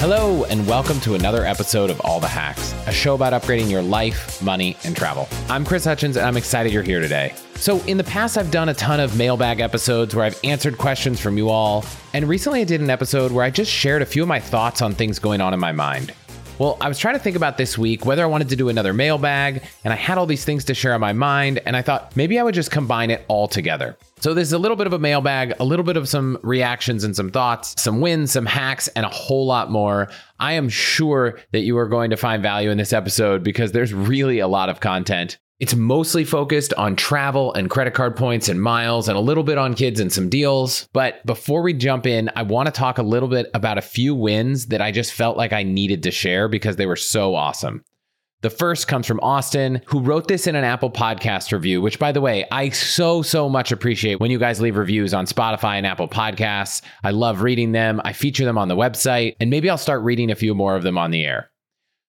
Hello, and welcome to another episode of All the Hacks, a show about upgrading your life, money, and travel. I'm Chris Hutchins, and I'm excited you're here today. So, in the past, I've done a ton of mailbag episodes where I've answered questions from you all, and recently I did an episode where I just shared a few of my thoughts on things going on in my mind. Well, I was trying to think about this week whether I wanted to do another mailbag, and I had all these things to share on my mind, and I thought maybe I would just combine it all together. So there's a little bit of a mailbag, a little bit of some reactions and some thoughts, some wins, some hacks, and a whole lot more. I am sure that you are going to find value in this episode because there's really a lot of content. It's mostly focused on travel and credit card points and miles and a little bit on kids and some deals. But before we jump in, I want to talk a little bit about a few wins that I just felt like I needed to share because they were so awesome. The first comes from Austin, who wrote this in an Apple Podcast review, which, by the way, I so, so much appreciate when you guys leave reviews on Spotify and Apple Podcasts. I love reading them. I feature them on the website, and maybe I'll start reading a few more of them on the air.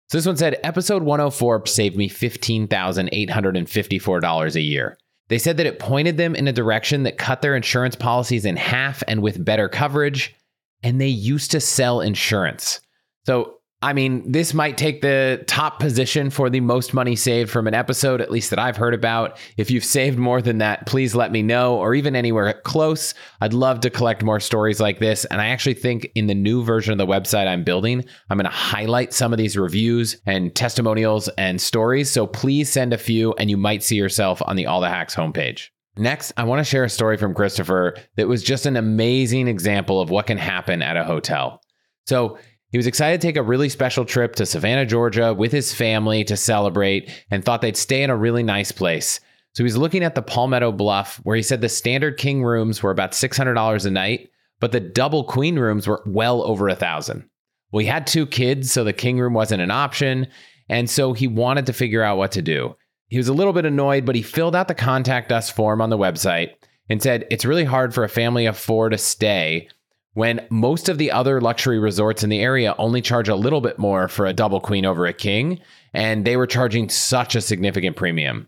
So this one said, episode 104 saved me $15,854 a year. They said that it pointed them in a direction that cut their insurance policies in half and with better coverage, and they used to sell insurance. So I mean, this might take the top position for the most money saved from an episode, at least that I've heard about. If you've saved more than that, please let me know, or even anywhere close. I'd love to collect more stories like this. And I actually think in the new version of the website I'm building, I'm going to highlight some of these reviews and testimonials and stories. So please send a few, and you might see yourself on the All the Hacks homepage. Next, I want to share a story from Christopher that was just an amazing example of what can happen at a hotel. So, he was excited to take a really special trip to Savannah, Georgia with his family to celebrate and thought they'd stay in a really nice place. So he was looking at the Palmetto Bluff, where he said the standard king rooms were about $600 a night, but the double queen rooms were well over a thousand. Well, he had two kids, so the king room wasn't an option. And so he wanted to figure out what to do. He was a little bit annoyed, but he filled out the contact us form on the website and said it's really hard for a family of four to stay when most of the other luxury resorts in the area only charge a little bit more for a double queen over a king, and they were charging such a significant premium.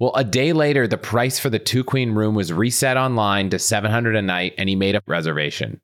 Well, a day later, the price for the two queen room was reset online to 700 a night, and he made a reservation.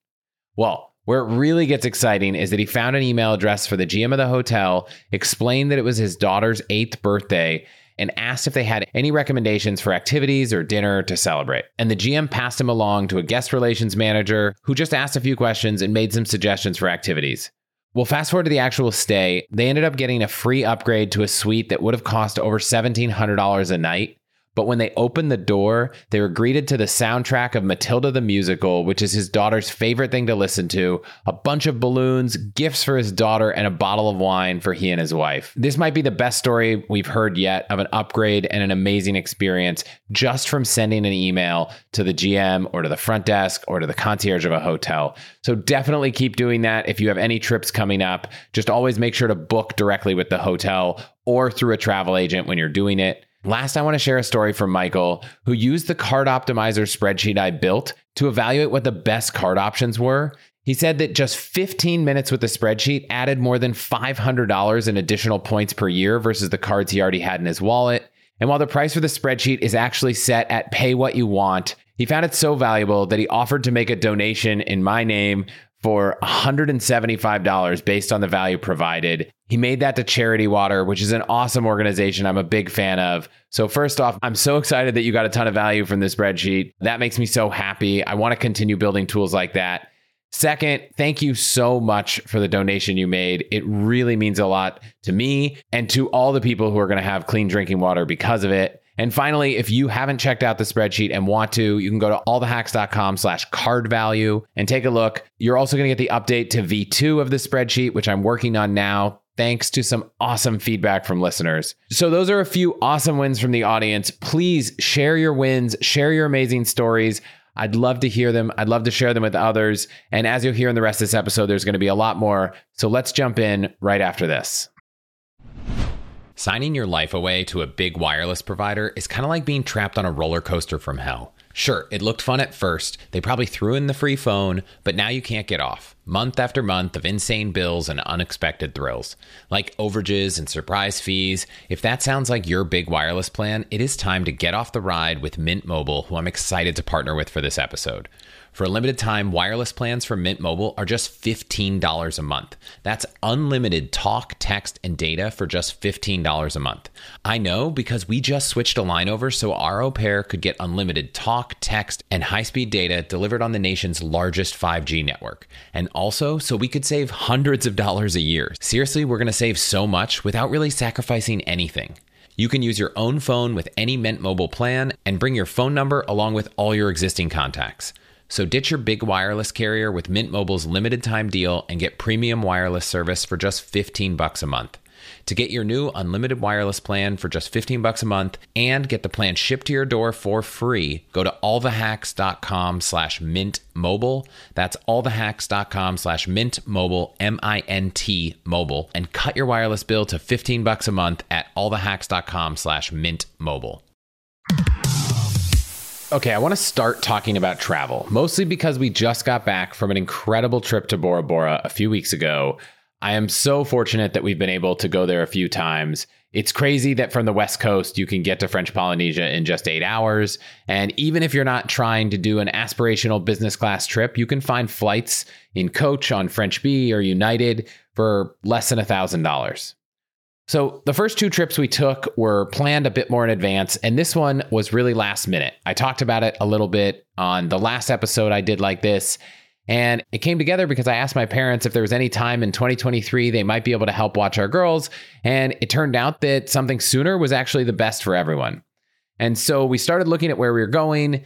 Well, where it really gets exciting is that he found an email address for the GM of the hotel, explained that it was his daughter's eighth birthday, and asked if they had any recommendations for activities or dinner to celebrate. And the GM passed him along to a guest relations manager who just asked a few questions and made some suggestions for activities. Well, fast forward to the actual stay, they ended up getting a free upgrade to a suite that would have cost over $1,700 a night but when they opened the door, they were greeted to the soundtrack of Matilda the Musical, which is his daughter's favorite thing to listen to, a bunch of balloons, gifts for his daughter, and a bottle of wine for he and his wife. This might be the best story we've heard yet of an upgrade and an amazing experience just from sending an email to the GM or to the front desk or to the concierge of a hotel. So definitely keep doing that. If you have any trips coming up, just always make sure to book directly with the hotel or through a travel agent when you're doing it. Last, I want to share a story from Michael, who used the card optimizer spreadsheet I built to evaluate what the best card options were. He said that just 15 minutes with the spreadsheet added more than $500 in additional points per year versus the cards he already had in his wallet. And while the price for the spreadsheet is actually set at pay what you want, he found it so valuable that he offered to make a donation in my name for $175 based on the value provided. He made that to Charity Water, which is an awesome organization I'm a big fan of. So, first off, I'm so excited that you got a ton of value from this spreadsheet. That makes me so happy. I want to continue building tools like that. Second, thank you so much for the donation you made. It really means a lot to me and to all the people who are going to have clean drinking water because of it. And finally, if you haven't checked out the spreadsheet and want to, you can go to allthehacks.com slash card value and take a look. You're also going to get the update to V2 of the spreadsheet, which I'm working on now. Thanks to some awesome feedback from listeners. So, those are a few awesome wins from the audience. Please share your wins, share your amazing stories. I'd love to hear them. I'd love to share them with others. And as you'll hear in the rest of this episode, there's going to be a lot more. So let's jump in right after this. Signing your life away to a big wireless provider is kind of like being trapped on a roller coaster from hell. Sure, it looked fun at first. They probably threw in the free phone, but now you can't get off. Month after month of insane bills and unexpected thrills, like overages and surprise fees. If that sounds like your big wireless plan, it is time to get off the ride with Mint Mobile, who I'm excited to partner with for this episode. For a limited time, wireless plans from Mint Mobile are just $15 a month. That's unlimited talk, text, and data for just $15 a month. I know because we just switched a line over so our au pair could get unlimited talk, text, and high speed data delivered on the nation's largest 5G network. And also so we could save hundreds of dollars a year. Seriously, we're going to save so much without really sacrificing anything. You can use your own phone with any Mint Mobile plan and bring your phone number along with all your existing contacts. So ditch your big wireless carrier with Mint Mobile's limited time deal and get premium wireless service for just 15 bucks a month. To get your new unlimited wireless plan for just 15 bucks a month and get the plan shipped to your door for free, go to allthehacks.com slash mint mobile. That's allthehacks.com slash mint mobile, M-I-N-T mobile, and cut your wireless bill to 15 bucks a month at allthehacks.com slash mint mobile. Okay, I want to start talking about travel, mostly because we just got back from an incredible trip to Bora Bora a few weeks ago. I am so fortunate that we've been able to go there a few times. It's crazy that from the West Coast, you can get to French Polynesia in just eight hours. And even if you're not trying to do an aspirational business class trip, you can find flights in coach on French Bee or United for less than $1,000. So the first two trips we took were planned a bit more in advance, and this one was really last minute. I talked about it a little bit on the last episode I did like this. And it came together because I asked my parents if there was any time in 2023 they might be able to help watch our girls. And it turned out that something sooner was actually the best for everyone. And so we started looking at where we were going.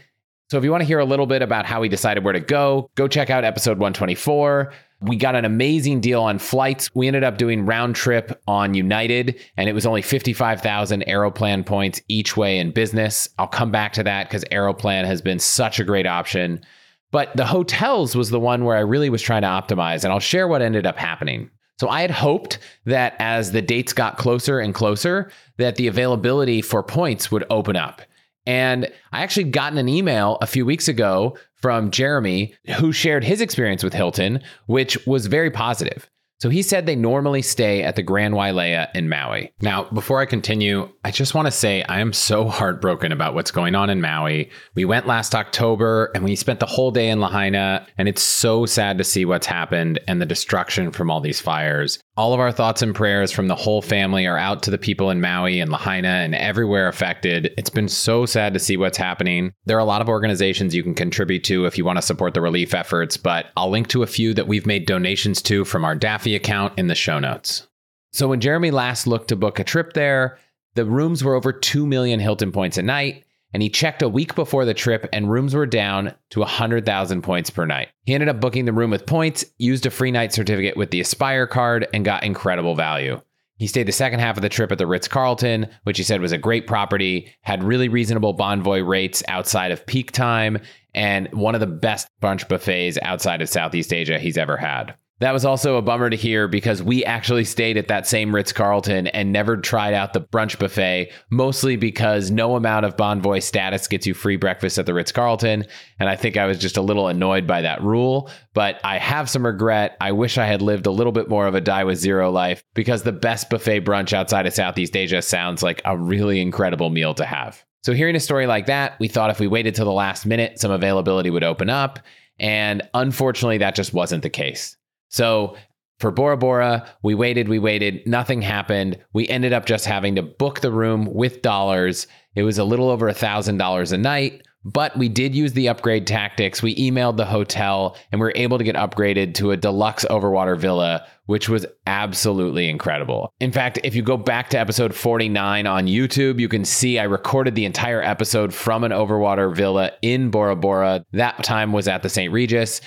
So if you want to hear a little bit about how we decided where to go, go check out episode 124. We got an amazing deal on flights. We ended up doing round trip on United, and it was only 55,000 Aeroplan points each way in business. I'll come back to that because Aeroplan has been such a great option. But the hotels was the one where I really was trying to optimize, and I'll share what ended up happening. So I had hoped that as the dates got closer and closer, that the availability for points would open up. And I actually gotten an email a few weeks ago from Jeremy, who shared his experience with Hilton, which was very positive. So he said they normally stay at the Grand Wailea in Maui. Now, before I continue, I just want to say I am so heartbroken about what's going on in Maui. We went last October and we spent the whole day in Lahaina, and it's so sad to see what's happened and the destruction from all these fires. All of our thoughts and prayers from the whole family are out to the people in Maui and Lahaina and everywhere affected. It's been so sad to see what's happening. There are a lot of organizations you can contribute to if you want to support the relief efforts, but I'll link to a few that we've made donations to from our Daffy account in the show notes. So when Jeremy last looked to book a trip there, the rooms were over 2 million Hilton points a night, and he checked a week before the trip and rooms were down to 100,000 points per night. He ended up booking the room with points, used a free night certificate with the Aspire card, and got incredible value. He stayed the second half of the trip at the Ritz Carlton, which he said was a great property, had really reasonable Bonvoy rates outside of peak time, and one of the best brunch buffets outside of Southeast Asia he's ever had. That was also a bummer to hear because we actually stayed at that same Ritz Carlton and never tried out the brunch buffet, mostly because no amount of Bonvoy status gets you free breakfast at the Ritz Carlton. And I think I was just a little annoyed by that rule, but I have some regret. I wish I had lived a little bit more of a die with zero life because the best buffet brunch outside of Southeast Asia sounds like a really incredible meal to have. So, hearing a story like that, we thought if we waited till the last minute, some availability would open up. And unfortunately, that just wasn't the case. So for Bora Bora, we waited, we waited, nothing happened. We ended up just having to book the room with dollars. It was a little over a $1,000 a night, but we did use the upgrade tactics. We emailed the hotel and we were able to get upgraded to a deluxe overwater villa, which was absolutely incredible. In fact, if you go back to episode 49 on YouTube, you can see I recorded the entire episode from an overwater villa in Bora Bora. That time was at the St. Regis.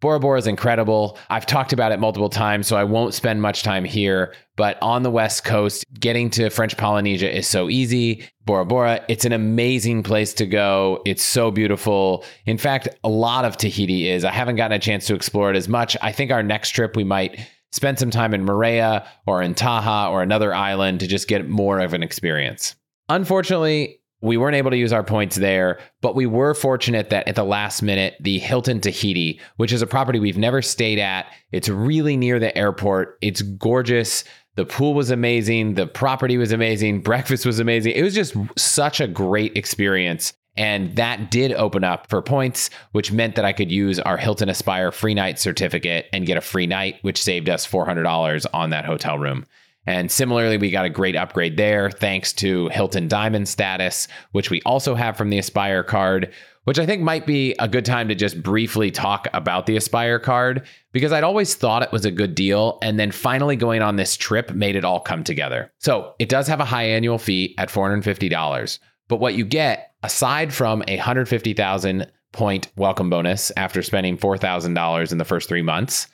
Bora Bora is incredible. I've talked about it multiple times, so I won't spend much time here. But on the West Coast, getting to French Polynesia is so easy. Bora Bora, it's an amazing place to go. It's so beautiful. In fact, a lot of Tahiti is. I haven't gotten a chance to explore it as much. I think our next trip, we might spend some time in Moorea or in Taha'a or another island to just get more of an experience. Unfortunately, we weren't able to use our points there, but we were fortunate that at the last minute, the Hilton Tahiti, which is a property we've never stayed at, it's really near the airport. It's gorgeous. The pool was amazing. The property was amazing. Breakfast was amazing. It was just such a great experience. And that did open up for points, which meant that I could use our Hilton Aspire free night certificate and get a free night, which saved us $400 on that hotel room. And similarly, we got a great upgrade there thanks to Hilton Diamond status, which we also have from the Aspire card, which I think might be a good time to just briefly talk about the Aspire card because I'd always thought it was a good deal. And then finally going on this trip made it all come together. So it does have a high annual fee at $450. But what you get, aside from a 150,000 point welcome bonus after spending $4,000 in the first three months,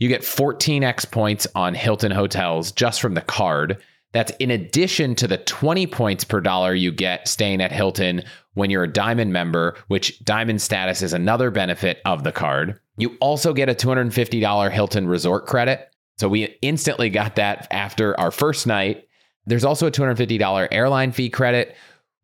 you get 14x points on Hilton hotels just from the card. That's in addition to the 20 points per dollar you get staying at Hilton when you're a Diamond member, which Diamond status is another benefit of the card. You also get a $250 Hilton resort credit. So we instantly got that after our first night. There's also a $250 airline fee credit,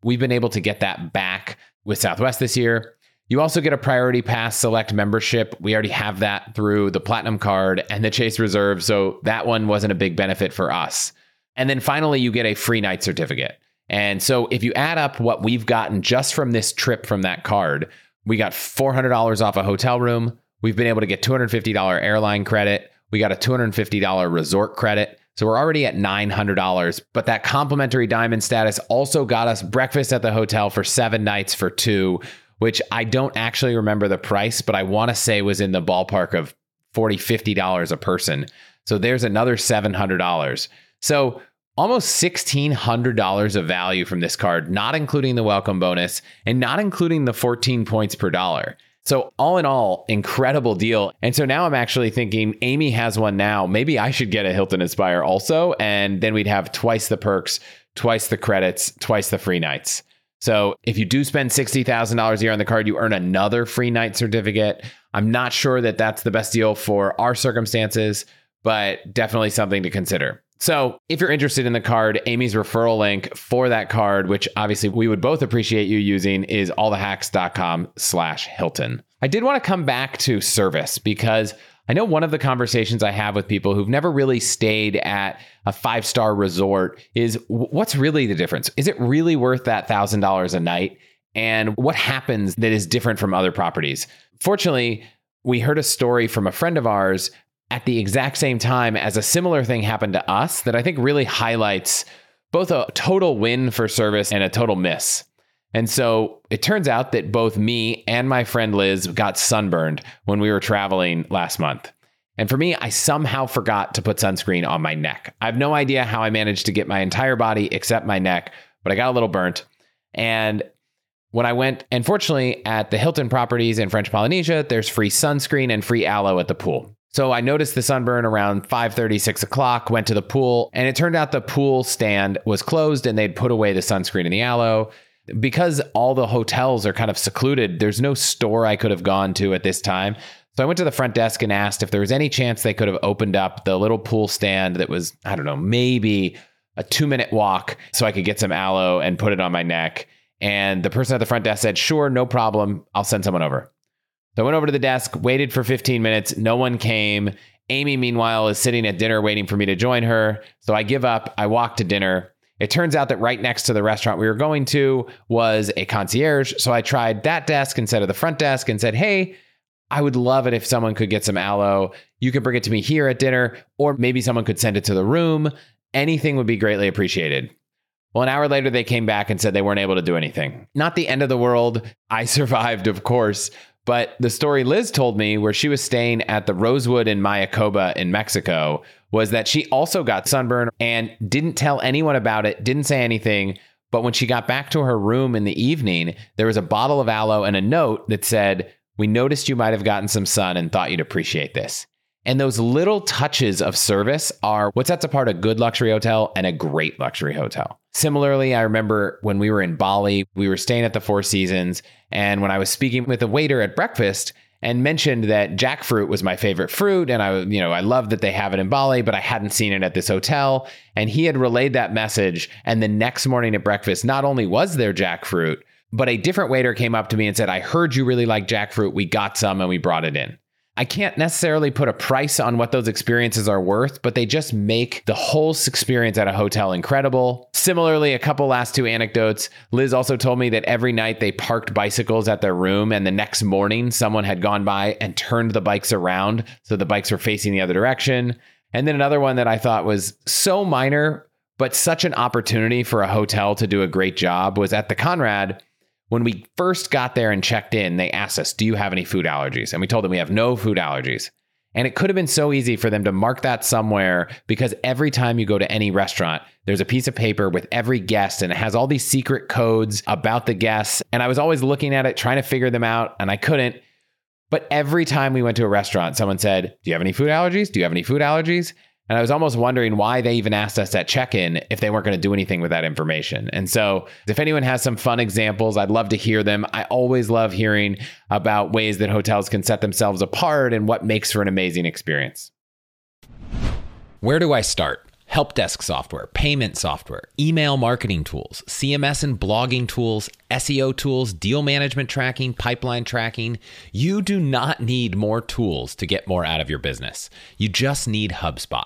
We've been able to get that back with Southwest this year. You also get a priority pass select membership. We already have that through the platinum card and the Chase Reserve. So that one wasn't a big benefit for us. And then finally, you get a free night certificate. And so if you add up what we've gotten just from this trip from that card, we got $400 off a hotel room. We've been able to get $250 airline credit. We got a $250 resort credit. So we're already at $900, but that complimentary diamond status also got us breakfast at the hotel for seven nights for two, which I don't actually remember the price, but I want to say was in the ballpark of $40, $50 a person. So there's another $700. So almost $1,600 of value from this card, not including the welcome bonus and not including the 14 points per dollar. So, all in all, incredible deal. And so now I'm actually thinking Amy has one now. Maybe I should get a Hilton Aspire also. And then we'd have twice the perks, twice the credits, twice the free nights. So, if you do spend $60,000 a year on the card, you earn another free night certificate. I'm not sure that that's the best deal for our circumstances, but definitely something to consider. So, if you're interested in the card, Amy's referral link for that card, which obviously we would both appreciate you using, is allthehacks.com slash Hilton. I did want to come back to service because I know one of the conversations I have with people who've never really stayed at a five star resort is what's really the difference? Is it really worth that $1,000 a night? And what happens that is different from other properties? Fortunately, we heard a story from a friend of ours at the exact same time as a similar thing happened to us that I think really highlights both a total win for service and a total miss. And so it turns out that both me and my friend Liz got sunburned when we were traveling last month. And for me, I somehow forgot to put sunscreen on my neck. I have no idea how I managed to get my entire body except my neck, but I got a little burnt. And when I went, unfortunately, at the Hilton properties in French Polynesia, there's free sunscreen and free aloe at the pool. So I noticed the sunburn around 5:30, 6 o'clock, went to the pool, and it turned out the pool stand was closed and they'd put away the sunscreen and the aloe. Because all the hotels are kind of secluded, there's no store I could have gone to at this time. So I went to the front desk and asked if there was any chance they could have opened up the little pool stand that was, I don't know, maybe a two minute walk so I could get some aloe and put it on my neck. And the person at the front desk said, Sure, no problem. I'll send someone over. So I went over to the desk, waited for 15 minutes. No one came. Amy, meanwhile, is sitting at dinner waiting for me to join her. So I give up. I walk to dinner. It turns out that right next to the restaurant we were going to was a concierge. So I tried that desk instead of the front desk and said, Hey, I would love it if someone could get some aloe. You can bring it to me here at dinner, or maybe someone could send it to the room. Anything would be greatly appreciated. Well, an hour later, they came back and said they weren't able to do anything. Not the end of the world. I survived, of course, but the story Liz told me, where she was staying at the Rosewood in Mayakoba in Mexico, was that she also got sunburn and didn't tell anyone about it, didn't say anything. But when she got back to her room in the evening, there was a bottle of aloe and a note that said, We noticed you might have gotten some sun and thought you'd appreciate this. And those little touches of service are what sets apart a good luxury hotel and a great luxury hotel. Similarly, I remember when we were in Bali, we were staying at the Four Seasons, and when I was speaking with a waiter at breakfast and mentioned that jackfruit was my favorite fruit and I you know, I love that they have it in Bali, but I hadn't seen it at this hotel, and he had relayed that message and the next morning at breakfast not only was there jackfruit, but a different waiter came up to me and said, "I heard you really like jackfruit. We got some and we brought it in." I can't necessarily put a price on what those experiences are worth, but they just make the whole experience at a hotel incredible. Similarly, a couple last two anecdotes. Liz also told me that every night they parked bicycles at their room, and the next morning someone had gone by and turned the bikes around so the bikes were facing the other direction. And then another one that I thought was so minor, but such an opportunity for a hotel to do a great job was at the Conrad when we first got there and checked in, they asked us, Do you have any food allergies? And we told them we have no food allergies. And it could have been so easy for them to mark that somewhere because every time you go to any restaurant, there's a piece of paper with every guest and it has all these secret codes about the guests. And I was always looking at it, trying to figure them out, and I couldn't. But every time we went to a restaurant, someone said, Do you have any food allergies? Do you have any food allergies? And I was almost wondering why they even asked us at check in if they weren't going to do anything with that information. And so, if anyone has some fun examples, I'd love to hear them. I always love hearing about ways that hotels can set themselves apart and what makes for an amazing experience. Where do I start? help desk software, payment software, email marketing tools, CMS and blogging tools, SEO tools, deal management tracking, pipeline tracking. You do not need more tools to get more out of your business. You just need HubSpot.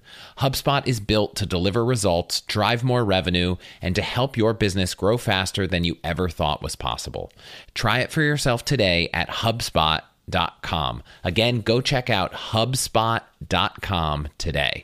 HubSpot is built to deliver results, drive more revenue, and to help your business grow faster than you ever thought was possible. Try it for yourself today at HubSpot.com. Again, go check out HubSpot.com today.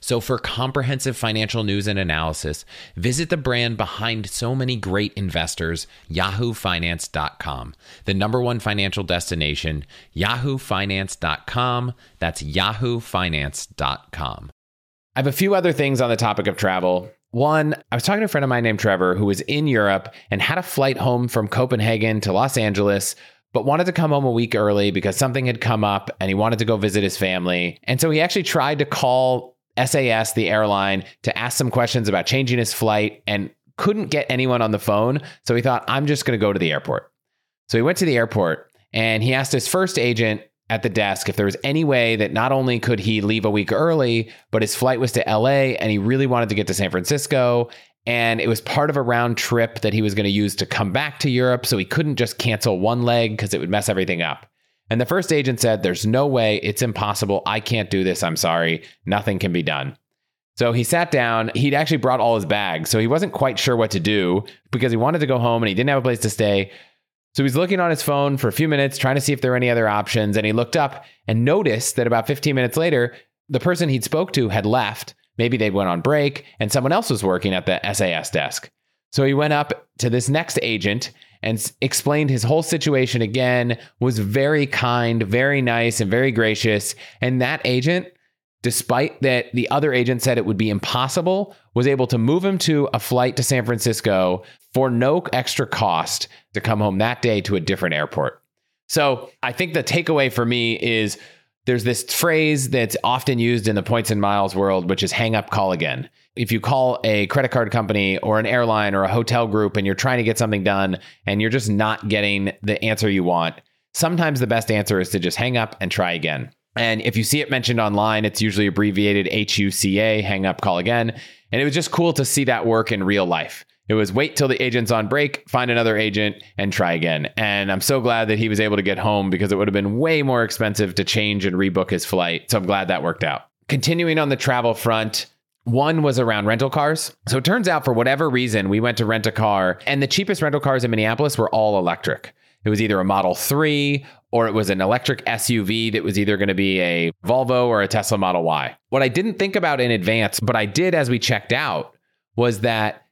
So, for comprehensive financial news and analysis, visit the brand behind so many great investors, yahoofinance.com, the number one financial destination, yahoofinance.com. That's yahoofinance.com. I have a few other things on the topic of travel. One, I was talking to a friend of mine named Trevor who was in Europe and had a flight home from Copenhagen to Los Angeles but wanted to come home a week early because something had come up and he wanted to go visit his family. And so he actually tried to call SAS, the airline, to ask some questions about changing his flight and couldn't get anyone on the phone. So he thought, I'm just going to go to the airport. So he went to the airport and he asked his first agent at the desk if there was any way that not only could he leave a week early, but his flight was to LA and he really wanted to get to San Francisco. And it was part of a round trip that he was going to use to come back to Europe. So he couldn't just cancel one leg because it would mess everything up. And the first agent said, There's no way, it's impossible. I can't do this. I'm sorry. Nothing can be done. So he sat down. He'd actually brought all his bags. So he wasn't quite sure what to do because he wanted to go home and he didn't have a place to stay. So he's looking on his phone for a few minutes, trying to see if there were any other options. And he looked up and noticed that about 15 minutes later, the person he'd spoke to had left. Maybe they went on break and someone else was working at the SAS desk. So he went up to this next agent and explained his whole situation again, was very kind, very nice, and very gracious. And that agent, despite that the other agent said it would be impossible, was able to move him to a flight to San Francisco for no extra cost to come home that day to a different airport. So I think the takeaway for me is there's this phrase that's often used in the points and miles world, which is hang up, call again. If you call a credit card company or an airline or a hotel group and you're trying to get something done and you're just not getting the answer you want, sometimes the best answer is to just hang up and try again. And if you see it mentioned online, it's usually abbreviated HUCA, hang up, call again. And it was just cool to see that work in real life. It was wait till the agent's on break, find another agent, and try again. And I'm so glad that he was able to get home because it would have been way more expensive to change and rebook his flight. So I'm glad that worked out. Continuing on the travel front, one was around rental cars. So it turns out, for whatever reason, we went to rent a car, and the cheapest rental cars in Minneapolis were all electric. It was either a Model 3 or it was an electric SUV that was either going to be a Volvo or a Tesla Model Y. What I didn't think about in advance, but I did as we checked out, was that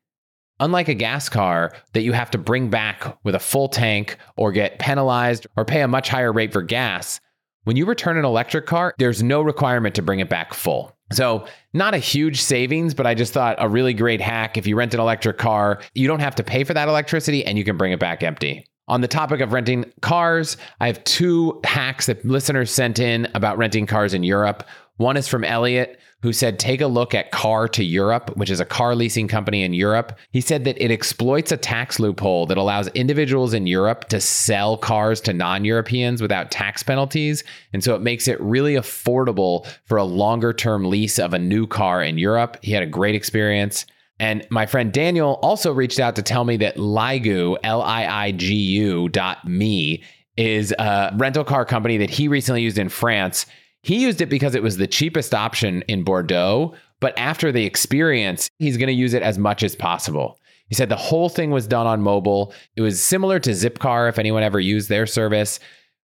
unlike a gas car that you have to bring back with a full tank or get penalized or pay a much higher rate for gas, when you return an electric car, there's no requirement to bring it back full. So, not a huge savings, but I just thought a really great hack. If you rent an electric car, you don't have to pay for that electricity and you can bring it back empty. On the topic of renting cars, I have two hacks that listeners sent in about renting cars in Europe. One is from Elliot, who said, Take a look at Car to Europe, which is a car leasing company in Europe. He said that it exploits a tax loophole that allows individuals in Europe to sell cars to non Europeans without tax penalties. And so it makes it really affordable for a longer term lease of a new car in Europe. He had a great experience. And my friend Daniel also reached out to tell me that Liigu, L I I G U dot me, is a rental car company that he recently used in France. He used it because it was the cheapest option in Bordeaux, but after the experience, he's going to use it as much as possible. He said the whole thing was done on mobile. It was similar to Zipcar, if anyone ever used their service.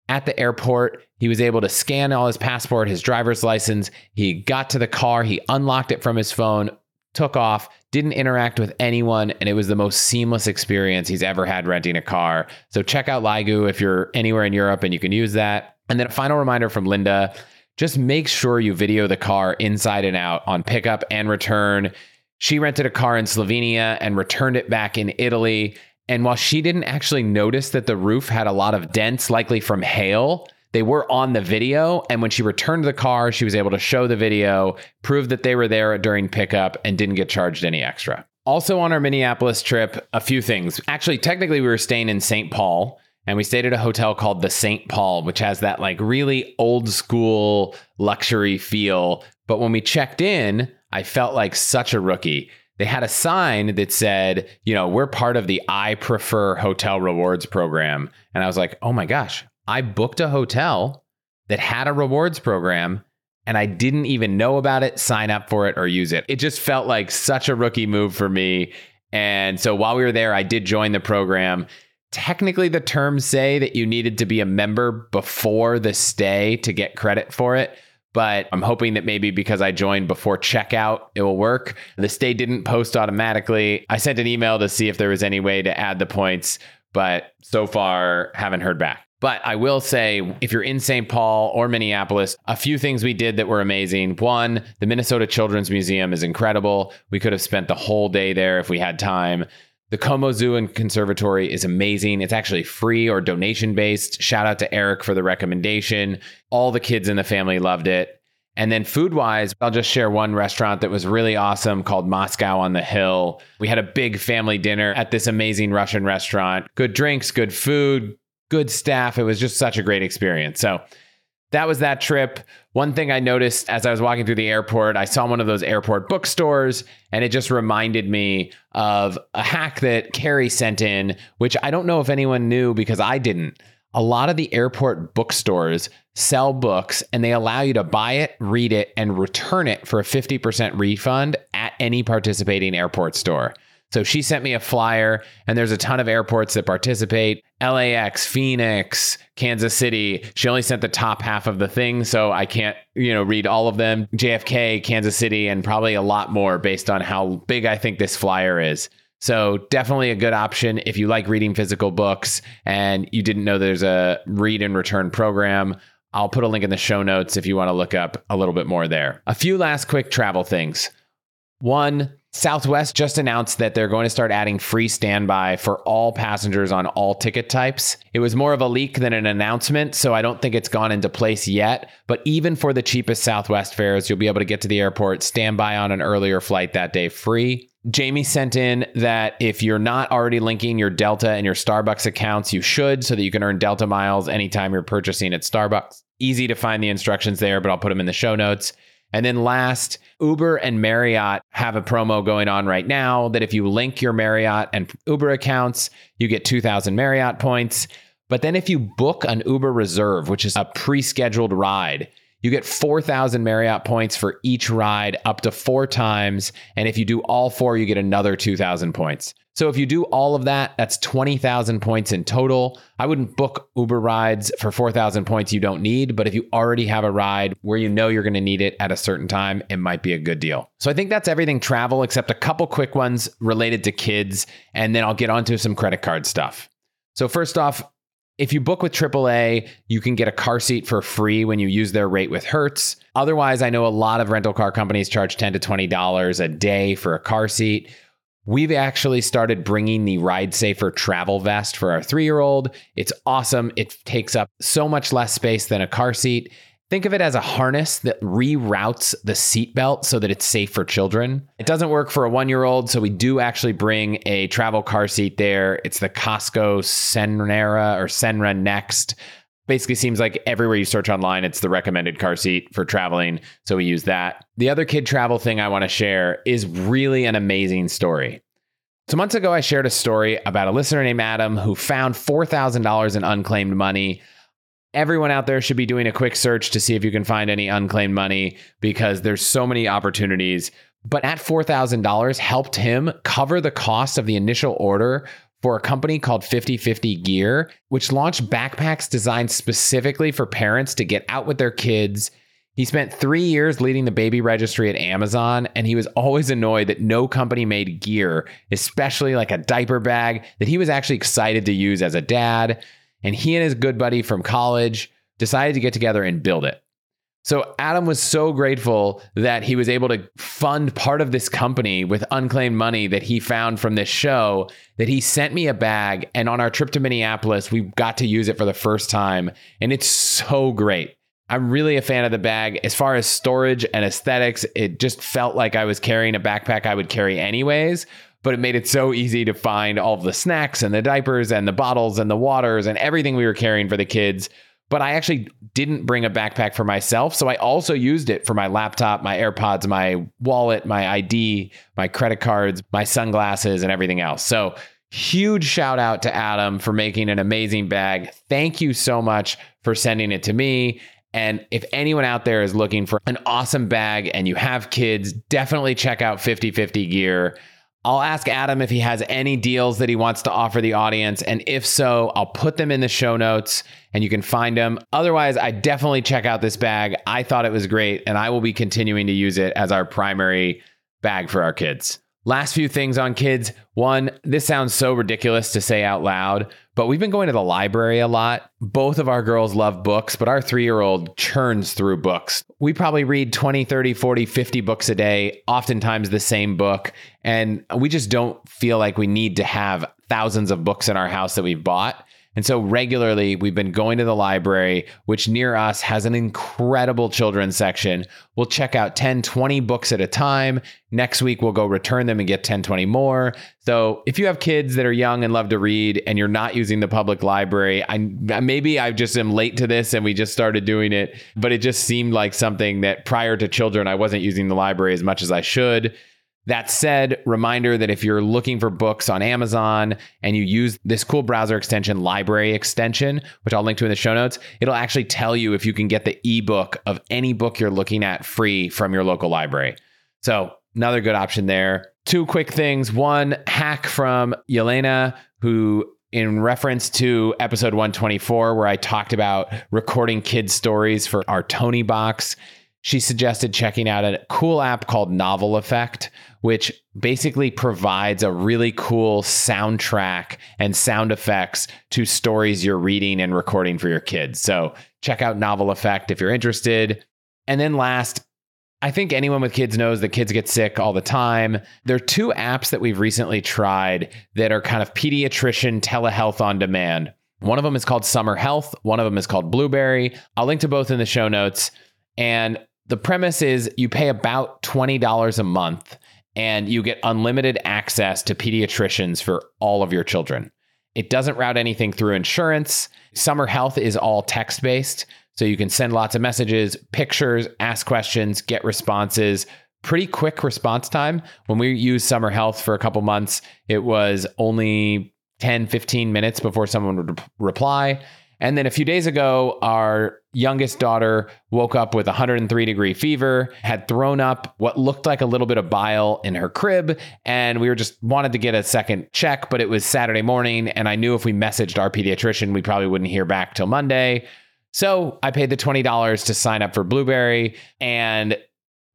At the airport, he was able to scan all his passport, his driver's license. He got to the car, he unlocked it from his phone, took off, didn't interact with anyone, and it was the most seamless experience he's ever had renting a car. So check out Liigu if you're anywhere in Europe and you can use that. And then a final reminder from Linda just make sure you video the car inside and out on pickup and return. She rented a car in Slovenia and returned it back in Italy. And while she didn't actually notice that the roof had a lot of dents, likely from hail, they were on the video. And when she returned the car, she was able to show the video, prove that they were there during pickup, and didn't get charged any extra. Also, on our Minneapolis trip, a few things. Actually, technically, we were staying in St. Paul and we stayed at a hotel called the St. Paul, which has that like really old school luxury feel. But when we checked in, I felt like such a rookie. They had a sign that said, you know, we're part of the I Prefer Hotel Rewards program. And I was like, oh my gosh, I booked a hotel that had a rewards program and I didn't even know about it, sign up for it, or use it. It just felt like such a rookie move for me. And so while we were there, I did join the program technically the terms say that you needed to be a member before the stay to get credit for it but I'm hoping that maybe because I joined before checkout, it will work. The stay didn't post automatically. I sent an email to see if there was any way to add the points, but so far haven't heard back. But I will say, if you're in St. Paul or Minneapolis, a few things we did that were amazing. One, the Minnesota Children's Museum is incredible. We could have spent the whole day there if we had time. The Como Zoo and Conservatory is amazing. It's actually free or donation based. Shout out to Eric for the recommendation. All the kids in the family loved it. And then food wise, I'll just share one restaurant that was really awesome called Moscow on the Hill. We had a big family dinner at this amazing Russian restaurant. Good drinks, good food, good staff. It was just such a great experience. So that was that trip. One thing I noticed as I was walking through the airport, I saw one of those airport bookstores, and it just reminded me of a hack that Carrie sent in, which I don't know if anyone knew because I didn't. A lot of the airport bookstores sell books and they allow you to buy it, read it, and return it for a 50% refund at any participating airport store. So she sent me a flyer, and there's a ton of airports that participate LAX, Phoenix, Kansas City. She only sent the top half of the thing, so I can't, you know, read all of them. JFK, Kansas City, and probably a lot more based on how big I think this flyer is. So definitely a good option if you like reading physical books and you didn't know there's a read and return program. I'll put a link in the show notes if you want to look up a little bit more there. A few last quick travel things. One, Southwest just announced that they're going to start adding free standby for all passengers on all ticket types. It was more of a leak than an announcement, so I don't think it's gone into place yet. But even for the cheapest Southwest fares, you'll be able to get to the airport, standby on an earlier flight that day free. Jamie sent in that if you're not already linking your Delta and your Starbucks accounts, you should so that you can earn Delta miles anytime you're purchasing at Starbucks. Easy to find the instructions there, but I'll put them in the show notes. And then last, Uber and Marriott have a promo going on right now that if you link your Marriott and Uber accounts, you get 2,000 Marriott points. But then if you book an Uber Reserve, which is a pre scheduled ride, you get 4,000 Marriott points for each ride up to four times. And if you do all four, you get another 2,000 points. So if you do all of that, that's 20,000 points in total. I wouldn't book Uber rides for 4,000 points you don't need, but if you already have a ride where you know you're going to need it at a certain time, it might be a good deal. So I think that's everything travel except a couple quick ones related to kids, and then I'll get onto some credit card stuff. So first off, if you book with AAA, you can get a car seat for free when you use their rate with Hertz. Otherwise, I know a lot of rental car companies charge 10 to $20 a day for a car seat. We've actually started bringing the Ride Safer travel vest for our three year old. It's awesome. It takes up so much less space than a car seat. Think of it as a harness that reroutes the seatbelt so that it's safe for children. It doesn't work for a one year old, so we do actually bring a travel car seat there. It's the Costco Scenera or Scenera Next. Basically, seems like everywhere you search online, it's the recommended car seat for traveling. So we use that. The other kid travel thing I want to share is really an amazing story. So, months ago, I shared a story about a listener named Adam who found $4,000 in unclaimed money everyone out there should be doing a quick search to see if you can find any unclaimed money because there's so many opportunities. But at $4,000 helped him cover the cost of the initial order for a company called 5050 Gear, which launched backpacks designed specifically for parents to get out with their kids. He spent three years leading the baby registry at Amazon, and he was always annoyed that no company made gear, especially like a diaper bag, that he was actually excited to use as a dad and he and his good buddy from college decided to get together and build it. So Adam was so grateful that he was able to fund part of this company with unclaimed money that he found from this show that he sent me a bag and on our trip to Minneapolis we got to use it for the first time and it's so great. I'm really a fan of the bag. As far as storage and aesthetics, it just felt like I was carrying a backpack I would carry anyways, but it made it so easy to find all the snacks and the diapers and the bottles and the waters and everything we were carrying for the kids. But I actually didn't bring a backpack for myself. So I also used it for my laptop, my AirPods, my wallet, my ID, my credit cards, my sunglasses, and everything else. So huge shout out to Adam for making an amazing bag. Thank you so much for sending it to me. And if anyone out there is looking for an awesome bag and you have kids, definitely check out 5050 Gear. I'll ask Adam if he has any deals that he wants to offer the audience. And if so, I'll put them in the show notes and you can find them. Otherwise, I definitely check out this bag. I thought it was great and I will be continuing to use it as our primary bag for our kids. Last few things on kids. One, this sounds so ridiculous to say out loud, but we've been going to the library a lot. Both of our girls love books, but our three year old churns through books. We probably read 20, 30, 40, 50 books a day, oftentimes the same book. And we just don't feel like we need to have thousands of books in our house that we've bought. And so regularly, we've been going to the library, which near us has an incredible children's section. We'll check out 10, 20 books at a time. Next week, we'll go return them and get 10, 20 more. So if you have kids that are young and love to read and you're not using the public library, I maybe I just am late to this and we just started doing it, but it just seemed like something that prior to children, I wasn't using the library as much as I should. That said, reminder that if you're looking for books on Amazon and you use this cool browser extension, Library Extension, which I'll link to in the show notes, it'll actually tell you if you can get the ebook of any book you're looking at free from your local library. So, another good option there. Two quick things. One hack from Yelena, who in reference to episode 124, where I talked about recording kids' stories for our Toniebox she suggested checking out a cool app called Novel Effect, which basically provides a really cool soundtrack and sound effects to stories you're reading and recording for your kids. So check out Novel Effect if you're interested. And then last, I think anyone with kids knows that kids get sick all the time. There are two apps that we've recently tried that are kind of pediatrician telehealth on demand. One of them is called Summer Health, one of them is called Blueberry. I'll link to both in the show notes. And the premise is you pay about $20 a month and you get unlimited access to pediatricians for all of your children. It doesn't route anything through insurance. Summer Health is all text based. So you can send lots of messages, pictures, ask questions, get responses. Pretty quick response time. When we used Summer Health for a couple months, it was only 10, 15 minutes before someone would reply. And then a few days ago, our youngest daughter woke up with 103 degree fever, had thrown up what looked like a little bit of bile in her crib. And we were just wanted to get a second check, but it was Saturday morning. And I knew if we messaged our pediatrician, we probably wouldn't hear back till Monday. So I paid the $20 to sign up for Blueberry. And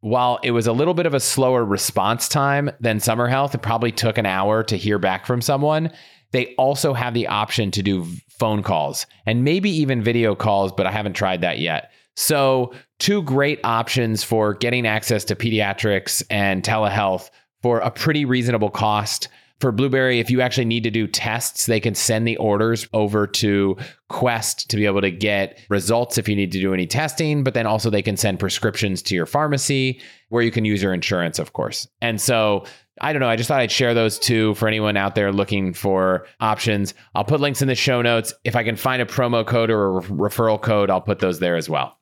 while it was a little bit of a slower response time than Summer Health, it probably took an hour to hear back from someone. They also have the option to do phone calls and maybe even video calls, but I haven't tried that yet. So, two great options for getting access to pediatrics and telehealth for a pretty reasonable cost. For Blueberry, if you actually need to do tests, they can send the orders over to Quest to be able to get results if you need to do any testing, but then also they can send prescriptions to your pharmacy where you can use your insurance, of course. And so I don't know. I just thought I'd share those two for anyone out there looking for options. I'll put links in the show notes. If I can find a promo code or a referral code, I'll put those there as well.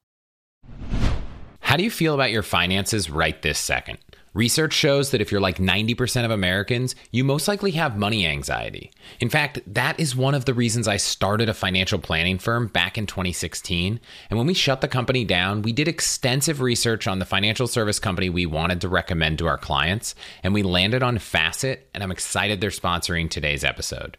How do you feel about your finances right this second? Research shows that if you're like 90% of Americans, you most likely have money anxiety. In fact, that is one of the reasons I started a financial planning firm back in 2016. And when we shut the company down, we did extensive research on the financial service company we wanted to recommend to our clients, and we landed on Facet, and I'm excited they're sponsoring today's episode.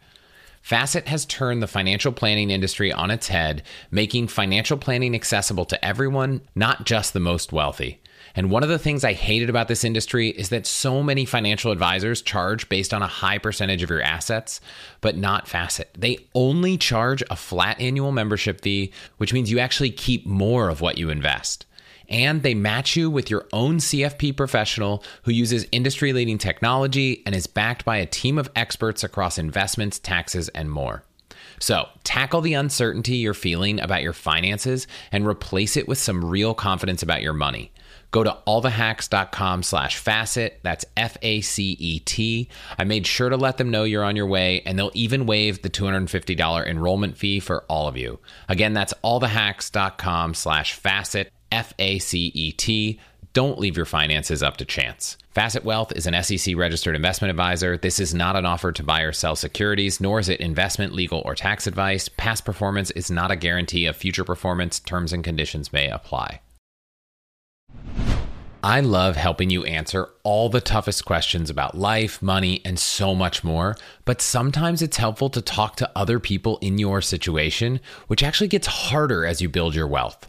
Facet has turned the financial planning industry on its head, making financial planning accessible to everyone, not just the most wealthy. And one of the things I hated about this industry is that so many financial advisors charge based on a high percentage of your assets, but not Facet. They only charge a flat annual membership fee, which means you actually keep more of what you invest. And they match you with your own CFP professional who uses industry leading technology and is backed by a team of experts across investments, taxes, and more. So, tackle the uncertainty you're feeling about your finances and replace it with some real confidence about your money. Go to allthehacks.com slash facet. That's F A C E T. I made sure to let them know you're on your way, and they'll even waive the $250 enrollment fee for all of you. Again, that's allthehacks.com slash facet, F A C E T. Don't leave your finances up to chance. Facet Wealth is an SEC registered investment advisor. This is not an offer to buy or sell securities, nor is it investment, legal, or tax advice. Past performance is not a guarantee of future performance. Terms and conditions may apply. I love helping you answer all the toughest questions about life, money, and so much more. But sometimes it's helpful to talk to other people in your situation, which actually gets harder as you build your wealth.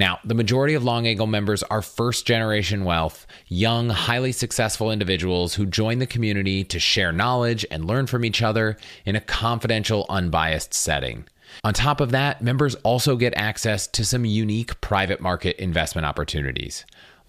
Now, the majority of Long Angle members are first generation wealth, young, highly successful individuals who join the community to share knowledge and learn from each other in a confidential, unbiased setting. On top of that, members also get access to some unique private market investment opportunities.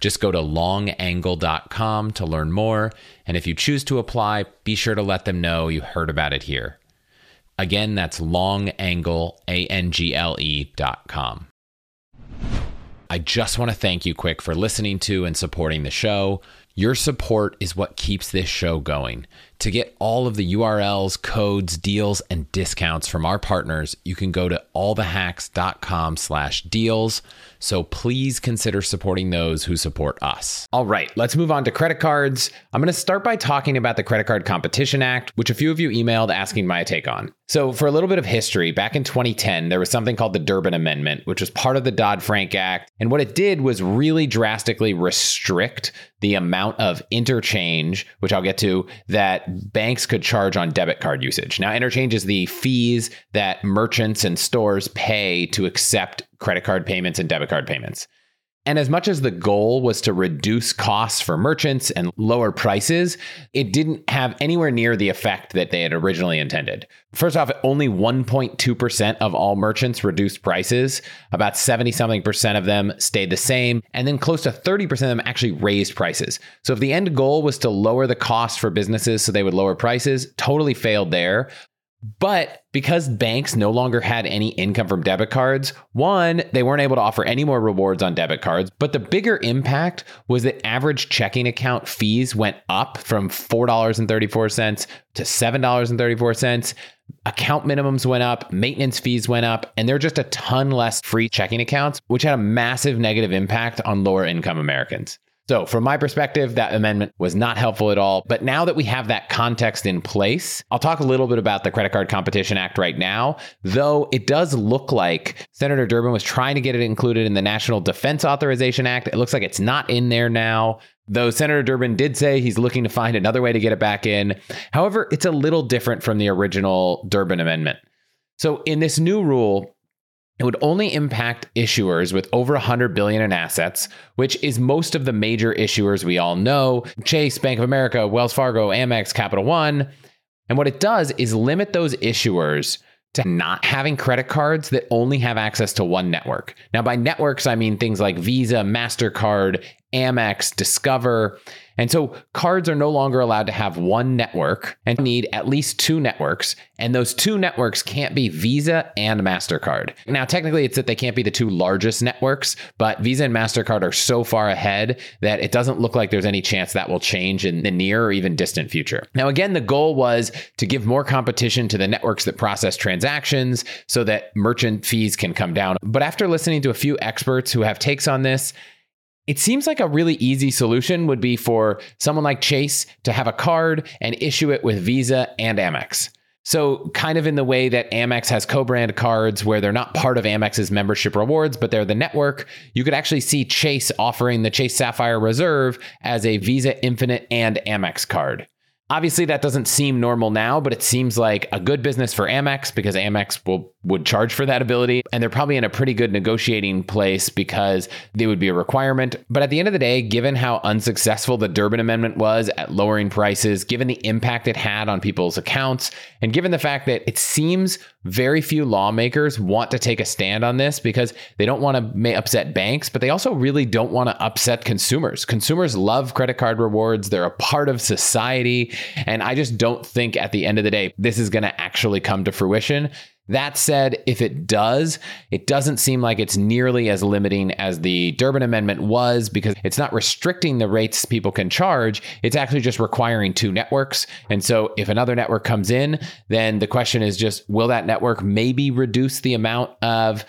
Just go to longangle.com to learn more. And if you choose to apply, be sure to let them know you heard about it here. Again, that's longangle, A-N-G-L-E dot com. I just want to thank you quick for listening to and supporting the show. Your support is what keeps this show going. To get all of the URLs, codes, deals, and discounts from our partners, you can go to allthehacks.com slash deals. So please consider supporting those who support us. All right, let's move on to credit cards. I'm going to start by talking about the Credit Card Competition Act, which a few of you emailed asking my take on. So, for a little bit of history, back in 2010, there was something called the Durbin Amendment, which was part of the Dodd Frank Act. And what it did was really drastically restrict the amount of interchange, which I'll get to, that banks could charge on debit card usage. Now, interchange is the fees that merchants and stores pay to accept credit card payments and debit card payments. And as much as the goal was to reduce costs for merchants and lower prices, it didn't have anywhere near the effect that they had originally intended. First off, only 1.2% of all merchants reduced prices. About 70 something percent of them stayed the same. And then close to 30% of them actually raised prices. So if the end goal was to lower the cost for businesses so they would lower prices, totally failed there. But because banks no longer had any income from debit cards, one, they weren't able to offer any more rewards on debit cards. But the bigger impact was that average checking account fees went up from $4.34 to $7.34. Account minimums went up, maintenance fees went up, and there are just a ton less free checking accounts, which had a massive negative impact on lower income Americans. So, from my perspective, that amendment was not helpful at all. But now that we have that context in place, I'll talk a little bit about the Credit Card Competition Act right now, though it does look like Senator Durbin was trying to get it included in the National Defense Authorization Act. It looks like it's not in there now. Though Senator Durbin did say he's looking to find another way to get it back in. However, it's a little different from the original Durbin amendment. So, in this new rule, it would only impact issuers with over 100 billion in assets, which is most of the major issuers we all know, Chase, Bank of America, Wells Fargo, Amex, Capital One. And what it does is limit those issuers to not having credit cards that only have access to one network. Now, by networks, I mean things like Visa, MasterCard, Amex, Discover. And so cards are no longer allowed to have one network and need at least two networks. And those two networks can't be Visa and MasterCard. Now, technically, it's that they can't be the two largest networks, but Visa and MasterCard are so far ahead that it doesn't look like there's any chance that will change in the near or even distant future. Now, again, the goal was to give more competition to the networks that process transactions so that merchant fees can come down. But after listening to a few experts who have takes on this, it seems like a really easy solution would be for someone like Chase to have a card and issue it with Visa and Amex. So, kind of in the way that Amex has co brand cards where they're not part of Amex's membership rewards, but they're the network, you could actually see Chase offering the Chase Sapphire Reserve as a Visa Infinite and Amex card. Obviously, that doesn't seem normal now, but it seems like a good business for Amex because Amex will would charge for that ability, and they're probably in a pretty good negotiating place because they would be a requirement. But at the end of the day, given how unsuccessful the Durbin Amendment was at lowering prices, given the impact it had on people's accounts, and given the fact that it seems very few lawmakers want to take a stand on this because they don't want to upset banks, but they also really don't want to upset consumers. Consumers love credit card rewards, they're a part of society. And I just don't think at the end of the day, this is going to actually come to fruition. That said, if it does, it doesn't seem like it's nearly as limiting as the Durbin Amendment was because it's not restricting the rates people can charge. It's actually just requiring two networks. And so if another network comes in, then the question is just will that network maybe reduce the amount of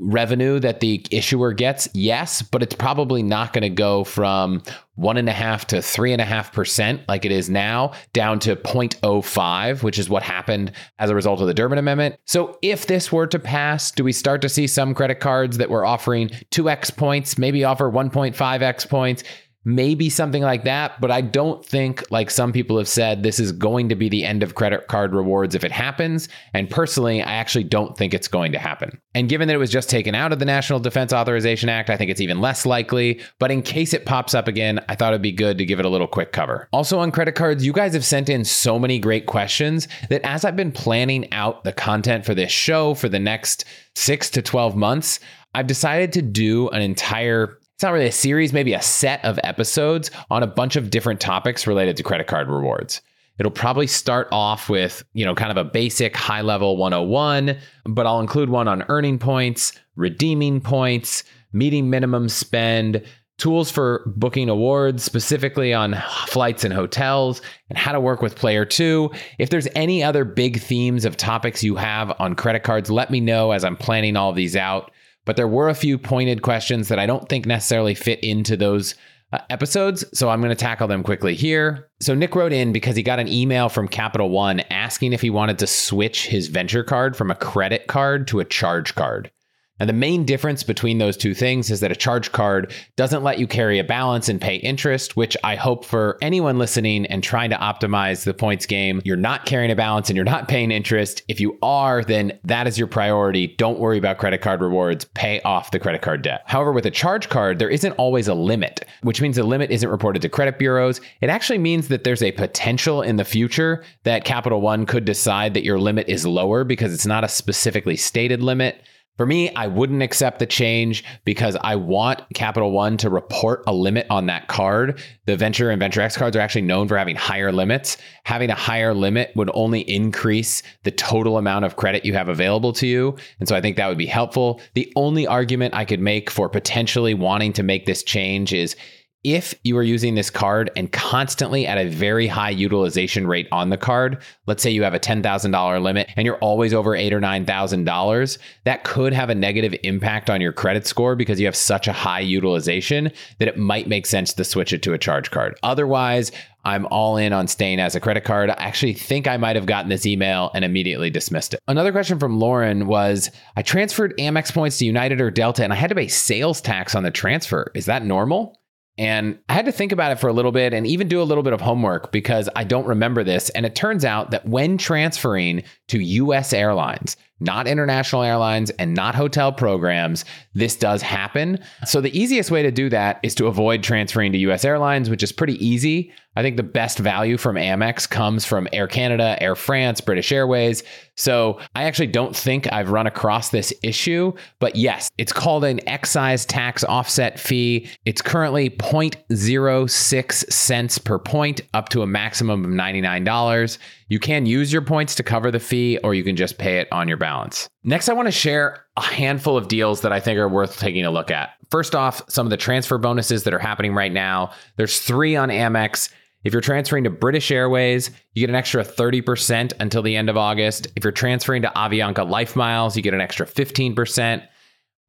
revenue that the issuer gets? Yes, but it's probably not going to go from one and a half to three and a half percent like it is now down to 0.05, which is what happened as a result of the Durbin Amendment. So if this were to pass, do we start to see some credit cards that were offering 2x points, maybe offer 1.5x points? Maybe something like that. But I don't think, like some people have said, this is going to be the end of credit card rewards if it happens. And personally, I actually don't think it's going to happen. And given that it was just taken out of the National Defense Authorization Act, I think it's even less likely. But in case it pops up again, I thought it'd be good to give it a little quick cover. Also, on credit cards, you guys have sent in so many great questions that as I've been planning out the content for this show for the next six to 12 months, I've decided to do an entire it's not really a series, maybe a set of episodes on a bunch of different topics related to credit card rewards. It'll probably start off with, you know, kind of a basic high level 101, but I'll include one on earning points, redeeming points, meeting minimum spend, tools for booking awards, specifically on flights and hotels, and how to work with Player 2. If there's any other big themes of topics you have on credit cards, let me know as I'm planning all of these out. But there were a few pointed questions that I don't think necessarily fit into those uh, episodes. So I'm going to tackle them quickly here. So Nick wrote in because he got an email from Capital One asking if he wanted to switch his venture card from a credit card to a charge card. And the main difference between those two things is that a charge card doesn't let you carry a balance and pay interest, which I hope for anyone listening and trying to optimize the points game, you're not carrying a balance and you're not paying interest. If you are, then that is your priority. Don't worry about credit card rewards. Pay off the credit card debt. However, with a charge card, there isn't always a limit, which means the limit isn't reported to credit bureaus. It actually means that there's a potential in the future that Capital One could decide that your limit is lower because it's not a specifically stated limit. For me, I wouldn't accept the change because I want Capital One to report a limit on that card. The Venture and Venture X cards are actually known for having higher limits. Having a higher limit would only increase the total amount of credit you have available to you. And so I think that would be helpful. The only argument I could make for potentially wanting to make this change is if you are using this card and constantly at a very high utilization rate on the card, let's say you have a $10,000 limit and you're always over eight or $9,000, that could have a negative impact on your credit score because you have such a high utilization that it might make sense to switch it to a charge card. Otherwise, I'm all in on staying as a credit card. I actually think I might have gotten this email and immediately dismissed it. Another question from Lauren was I transferred Amex points to United or Delta and I had to pay sales tax on the transfer. Is that normal? And I had to think about it for a little bit and even do a little bit of homework because I don't remember this. And it turns out that when transferring to US airlines, not international airlines and not hotel programs, this does happen. So the easiest way to do that is to avoid transferring to US airlines, which is pretty easy. I think the best value from Amex comes from Air Canada, Air France, British Airways. So I actually don't think I've run across this issue, but yes, it's called an excise tax offset fee. It's currently 0.06 cents per point up to a maximum of $99. You can use your points to cover the fee, or you can just pay it on your balance. Next, I want to share a handful of deals that I think are worth taking a look at. First off, some of the transfer bonuses that are happening right now. There's three on Amex. If you're transferring to British Airways, you get an extra 30% until the end of August. If you're transferring to Avianca Life Miles, you get an extra 15%.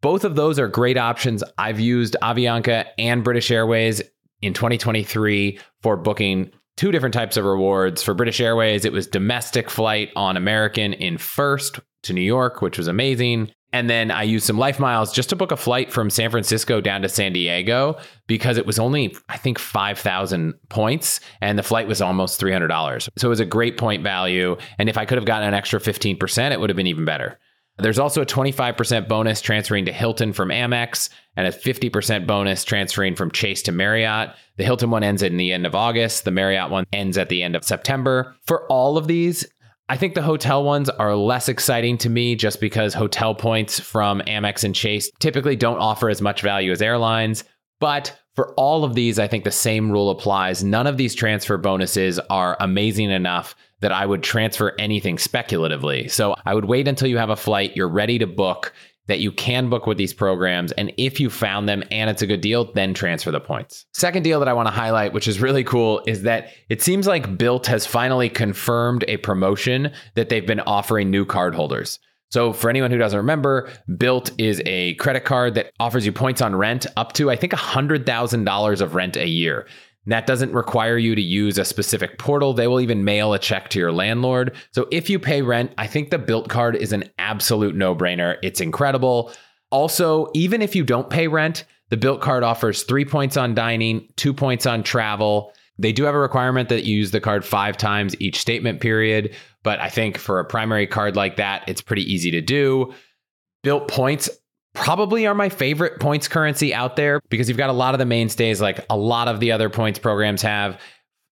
Both of those are great options. I've used Avianca and British Airways in 2023 for booking two different types of rewards. For British Airways, it was domestic flight on American in first to New York, which was amazing. And then I used some life miles just to book a flight from San Francisco down to San Diego because it was only, I think, 5,000 points and the flight was almost $300. So it was a great point value. And if I could have gotten an extra 15%, it would have been even better. There's also a 25% bonus transferring to Hilton from Amex and a 50% bonus transferring from Chase to Marriott. The Hilton one ends in the end of August, the Marriott one ends at the end of September. For all of these, I think the hotel ones are less exciting to me just because hotel points from Amex and Chase typically don't offer as much value as airlines. But for all of these, I think the same rule applies. None of these transfer bonuses are amazing enough that I would transfer anything speculatively. So I would wait until you have a flight, you're ready to book, that you can book with these programs. And if you found them and it's a good deal, then transfer the points. Second deal that I want to highlight, which is really cool, is that it seems like Bilt has finally confirmed a promotion that they've been offering new cardholders. So, for anyone who doesn't remember, Bilt is a credit card that offers you points on rent up to, I think, $100,000 of rent a year. That doesn't require you to use a specific portal. They will even mail a check to your landlord. So if you pay rent, I think the bilt card is an absolute no brainer. It's incredible. Also, even if you don't pay rent, the bilt card offers three points on dining, two points on travel. They do have a requirement that you use the card five times each statement period. But I think for a primary card like that, it's pretty easy to do. Bilt points probably are my favorite points currency out there because you've got a lot of the mainstays, like a lot of the other points programs have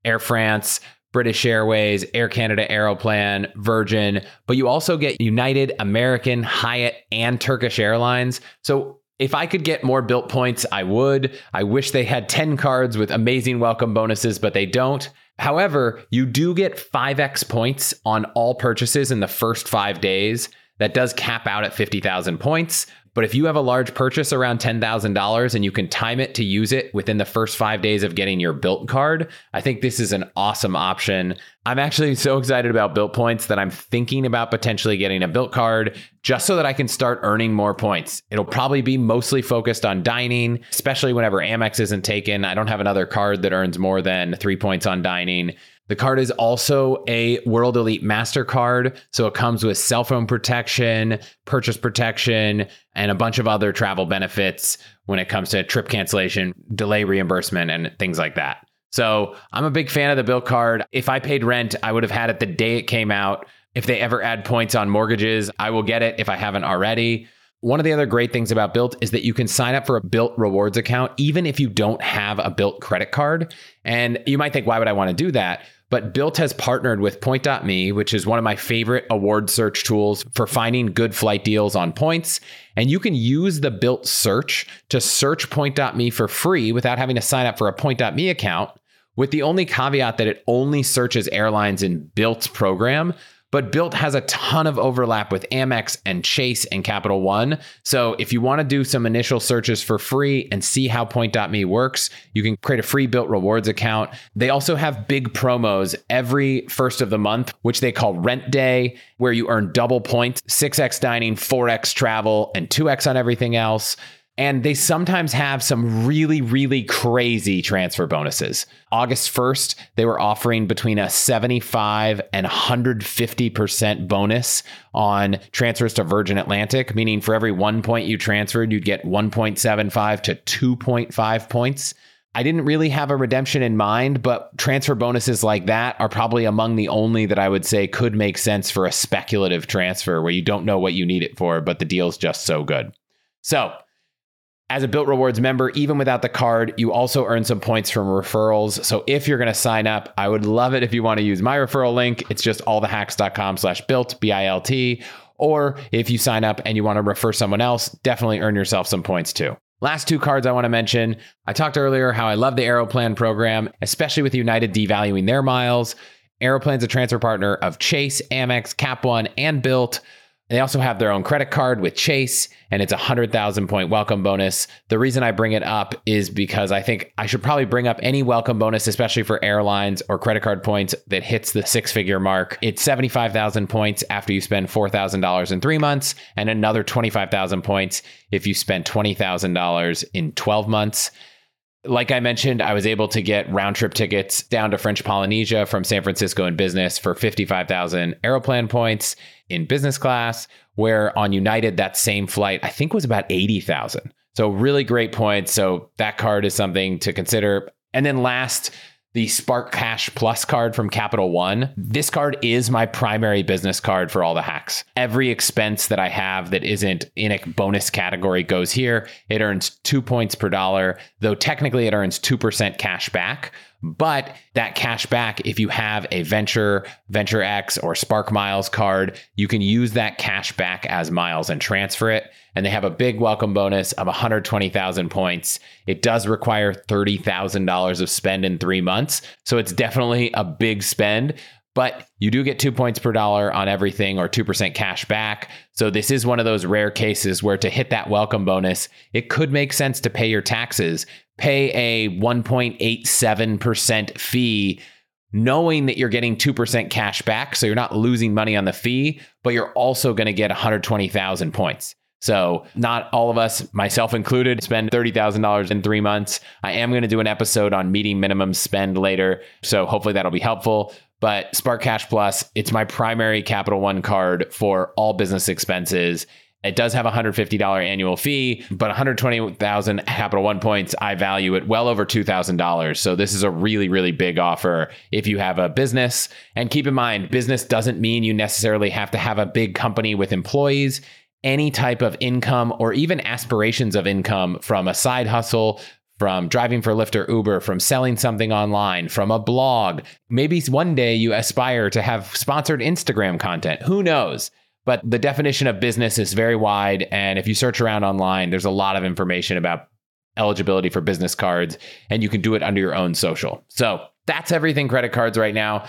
Air France, British Airways, Air Canada Aeroplan, Virgin, but you also get United, American, Hyatt, and Turkish Airlines. So if I could get more bilt points, I would. I wish they had 10 cards with amazing welcome bonuses, but they don't. However, you do get 5x points on all purchases in the first five days. That does cap out at 50,000 points. But if you have a large purchase around $10,000 and you can time it to use it within the first five days of getting your bilt card, I think this is an awesome option. I'm actually so excited about bilt points that I'm thinking about potentially getting a bilt card just so that I can start earning more points. It'll probably be mostly focused on dining, especially whenever Amex isn't taken. I don't have another card that earns more than three points on dining. The card is also a World Elite MasterCard. So it comes with cell phone protection, purchase protection, and a bunch of other travel benefits when it comes to trip cancellation, delay reimbursement, and things like that. So I'm a big fan of the Bilt card. If I paid rent, I would have had it the day it came out. If they ever add points on mortgages, I will get it if I haven't already. One of the other great things about Bilt is that you can sign up for a Bilt rewards account even if you don't have a Bilt credit card. And you might think, why would I want to do that? But Bilt has partnered with Point.me, which is one of my favorite award search tools for finding good flight deals on points. And you can use the Bilt search to search Point.me for free without having to sign up for a Point.me account, with the only caveat that it only searches airlines in Bilt's program. But Bilt has a ton of overlap with Amex and Chase and Capital One. So if you want to do some initial searches for free and see how Point.me works, you can create a free Bilt rewards account. They also have big promos every first of the month, which they call Rent Day, where you earn double points 6x dining, 4x travel, and 2x on everything else. And they sometimes have some really, really crazy transfer bonuses. August 1st, they were offering between a 75 and 150% bonus on transfers to Virgin Atlantic, meaning for every one point you transferred, you'd get 1.75 to 2.5 points. I didn't really have a redemption in mind, but transfer bonuses like that are probably among the only that I would say could make sense for a speculative transfer where you don't know what you need it for, but the deal's just so good. So, as a Bilt Rewards member, even without the card, you also earn some points from referrals. So if you're going to sign up, I would love it if you want to use my referral link. It's just allthehacks.com slash bilt, B-I-L-T. Or if you sign up and you want to refer someone else, definitely earn yourself some points too. Last two cards I want to mention. I talked earlier how I love the Aeroplan program, especially with United devaluing their miles. Aeroplan's a transfer partner of Chase, Amex, Cap One, and Bilt. They also have their own credit card with Chase, and it's a 100,000 point welcome bonus. The reason I bring it up is because I think I should probably bring up any welcome bonus, especially for airlines or credit card points that hits the six figure mark. It's 75,000 points after you spend $4,000 in three months, and another 25,000 points if you spend $20,000 in 12 months. Like I mentioned, I was able to get round trip tickets down to French Polynesia from San Francisco in business for 55,000 Aeroplan points in business class, where on United, that same flight, I think was about 80,000. So, really great points. So, that card is something to consider. And then last, the Spark Cash Plus card from Capital One. This card is my primary business card for all the hacks. Every expense that I have that isn't in a bonus category goes here. It earns two points per dollar, though technically it earns 2% cash back. But that cash back, if you have a Venture, Venture X, or Spark Miles card, you can use that cash back as miles and transfer it. And they have a big welcome bonus of 120,000 points. It does require $30,000 of spend in three months. So it's definitely a big spend but you do get two points per dollar on everything or 2% cash back. So this is one of those rare cases where to hit that welcome bonus, it could make sense to pay your taxes, pay a 1.87% fee knowing that you're getting 2% cash back so you're not losing money on the fee, but you're also going to get 120,000 points. So, not all of us, myself included, spend $30,000 in three months. I am going to do an episode on meeting minimum spend later. So, hopefully, that'll be helpful. But Spark Cash Plus, it's my primary Capital One card for all business expenses. It does have a $150 annual fee, but 120,000 Capital One points, I value it well over $2,000. So this is a really, really big offer if you have a business. And keep in mind, business doesn't mean you necessarily have to have a big company with employees. Any type of income or even aspirations of income from a side hustle, from driving for Lyft or Uber, from selling something online, from a blog. Maybe one day you aspire to have sponsored Instagram content. Who knows? But the definition of business is very wide. And if you search around online, there's a lot of information about eligibility for business cards, and you can do it under your own social. So that's everything credit cards right now.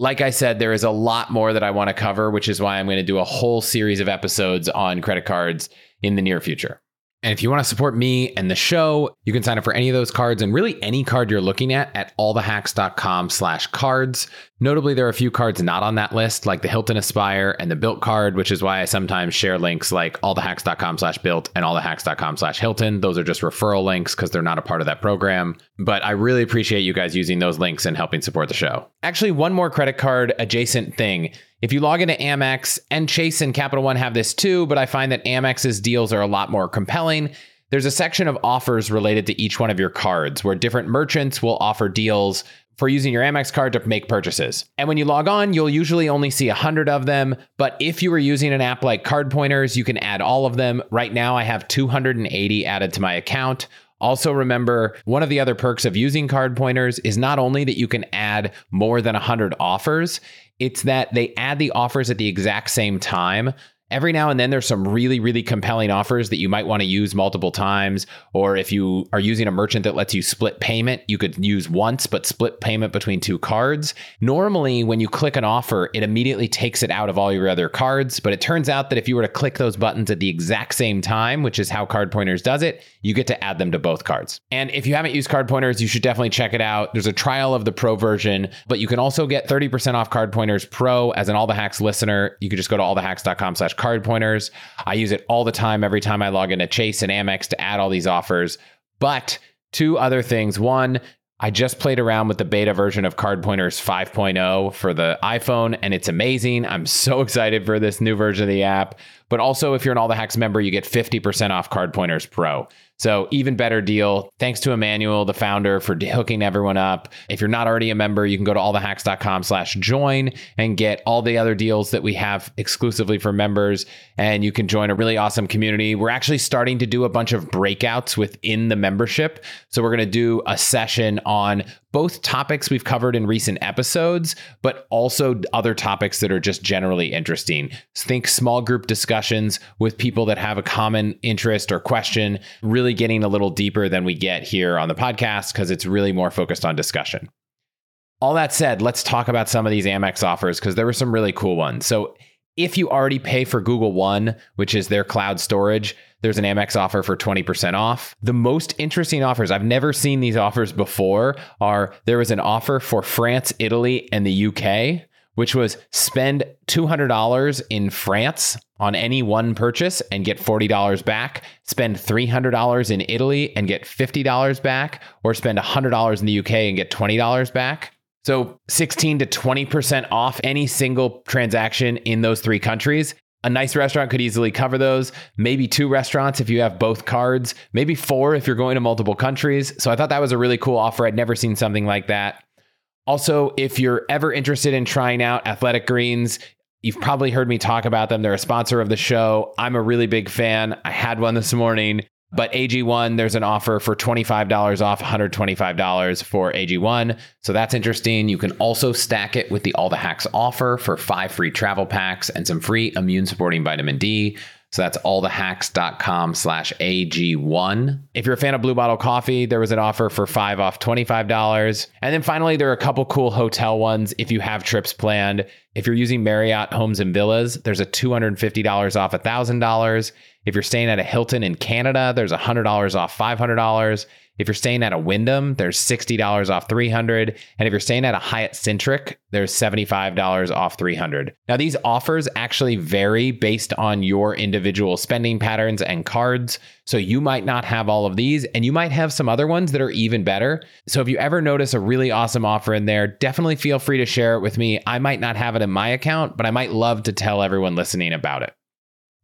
Like I said, there is a lot more that I want to cover, which is why I'm going to do a whole series of episodes on credit cards in the near future. And if you want to support me and the show, you can sign up for any of those cards and really any card you're looking at at allthehacks.com slash cards. Notably, there are a few cards not on that list, like the Hilton Aspire and the Bilt card, which is why I sometimes share links like allthehacks.com slash bilt and allthehacks.com slash Hilton. Those are just referral links because they're not a part of that program. But I really appreciate you guys using those links and helping support the show. Actually, one more credit card adjacent thing. If you log into Amex and Chase and Capital One have this too, but I find that Amex's deals are a lot more compelling. There's a section of offers related to each one of your cards where different merchants will offer deals for using your Amex card to make purchases. And when you log on, you'll usually only see 100 of them. But if you are using an app like Card Pointers, you can add all of them. Right now, I have 280 added to my account. Also, remember one of the other perks of using card pointers is not only that you can add more than 100 offers, it's that they add the offers at the exact same time. Every now and then, there's some really, really compelling offers that you might want to use multiple times. Or if you are using a merchant that lets you split payment, you could use once, but split payment between two cards. Normally, when you click an offer, it immediately takes it out of all your other cards. But it turns out that if you were to click those buttons at the exact same time, which is how Card Pointers does it, you get to add them to both cards. And if you haven't used Card Pointers, you should definitely check it out. There's a trial of the Pro version, but you can also get 30% off Card Pointers Pro as an All the Hacks listener. You can just go to allthehacks.com slash card pointers. I use it all the time, every time I log into Chase and Amex to add all these offers. But two other things. One, I just played around with the beta version of Card Pointers 5.0 for the iPhone, and it's amazing. I'm so excited for this new version of the app. But also, if you're an All the Hacks member, you get 50% off Card Pointers Pro. So even better deal. Thanks to Emmanuel, the founder, for hooking everyone up. If you're not already a member, you can go to allthehacks.com slash join and get all the other deals that we have exclusively for members. And you can join a really awesome community. We're actually starting to do a bunch of breakouts within the membership. So we're going to do a session on both topics we've covered in recent episodes, but also other topics that are just generally interesting. Think small group discussions with people that have a common interest or question, really getting a little deeper than we get here on the podcast because it's really more focused on discussion. All that said, let's talk about some of these Amex offers because there were some really cool ones. So, if you already pay for Google One, which is their cloud storage, there's an Amex offer for 20% off. The most interesting offers, I've never seen these offers before, are there was an offer for France, Italy, and the UK, which was spend $200 in France on any one purchase and get $40 back, spend $300 in Italy and get $50 back, or spend $100 in the UK and get $20 back. So 16 to 20% off any single transaction in those three countries. A nice restaurant could easily cover those. Maybe two restaurants if you have both cards, maybe four if you're going to multiple countries. So I thought that was a really cool offer. I'd never seen something like that. Also, if you're ever interested in trying out Athletic Greens, you've probably heard me talk about them. They're a sponsor of the show. I'm a really big fan. I had one this morning. But AG1, there's an offer for $25 off, $125 for AG1. So that's interesting. You can also stack it with the All the Hacks offer for five free travel packs and some free immune supporting vitamin D. So that's allthehacks.com slash AG1. If you're a fan of Blue Bottle Coffee, there was an offer for five off $25. And then finally, there are a couple cool hotel ones if you have trips planned. If you're using Marriott Homes and Villas, there's a $250 off $1,000. If you're staying at a Hilton in Canada, there's $100 off $500. If you're staying at a Wyndham, there's $60 off 300. and if you're staying at a Hyatt Centric, there's $75 off 300. Now these offers actually vary based on your individual spending patterns and cards, so you might not have all of these and you might have some other ones that are even better. So if you ever notice a really awesome offer in there, definitely feel free to share it with me. I might not have it in my account, but I might love to tell everyone listening about it.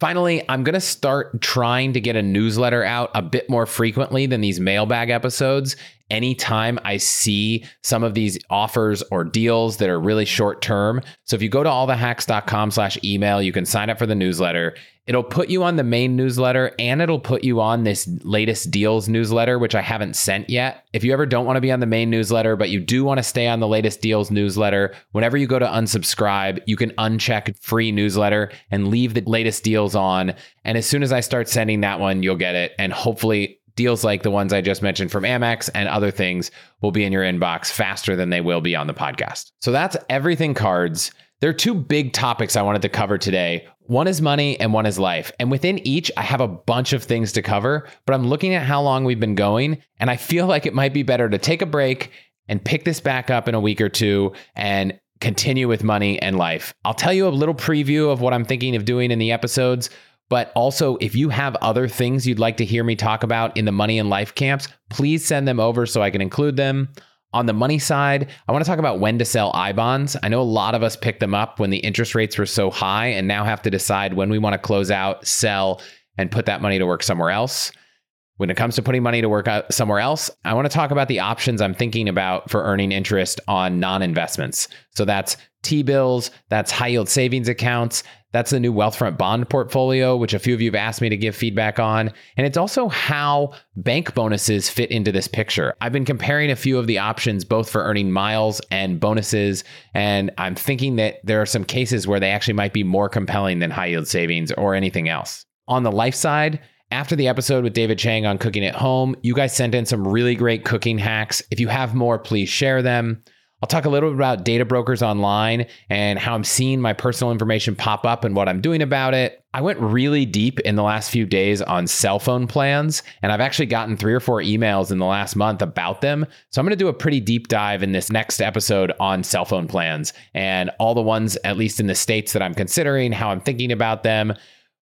Finally, I'm going to start trying to get a newsletter out a bit more frequently than these mailbag episodes. Anytime I see some of these offers or deals that are really short term. So if you go to allthehacks.com slash email, you can sign up for the newsletter. It'll put you on the main newsletter and it'll put you on this latest deals newsletter, which I haven't sent yet. If you ever don't want to be on the main newsletter, but you do want to stay on the latest deals newsletter, whenever you go to unsubscribe, you can uncheck free newsletter and leave the latest deals on. And as soon as I start sending that one, you'll get it. And hopefully, deals like the ones I just mentioned from Amex and other things will be in your inbox faster than they will be on the podcast. So that's everything cards. There are two big topics I wanted to cover today. one is money and one is life. And within each, I have a bunch of things to cover, but I'm looking at how long we've been going, and I feel like it might be better to take a break and pick this back up in a week or two and continue with money and life. I'll tell you a little preview of what I'm thinking of doing in the episodes. But also, if you have other things you'd like to hear me talk about in the money and life camps, please send them over so I can include them. On the money side, I want to talk about when to sell I bonds. I know a lot of us picked them up when the interest rates were so high and now have to decide when we want to close out, sell, and put that money to work somewhere else. When it comes to putting money to work out somewhere else, I want to talk about the options I'm thinking about for earning interest on non investments. So that's T bills, that's high yield savings accounts, that's the new Wealthfront bond portfolio, which a few of you have asked me to give feedback on. And it's also how bank bonuses fit into this picture. I've been comparing a few of the options, both for earning miles and bonuses. And I'm thinking that there are some cases where they actually might be more compelling than high yield savings or anything else. On the life side, after the episode with David Chang on cooking at home, you guys sent in some really great cooking hacks. If you have more, please share them. I'll talk a little bit about data brokers online and how I'm seeing my personal information pop up and what I'm doing about it. I went really deep in the last few days on cell phone plans, and I've actually gotten three or four emails in the last month about them. So I'm going to do a pretty deep dive in this next episode on cell phone plans and all the ones, at least in the states that I'm considering, how I'm thinking about them.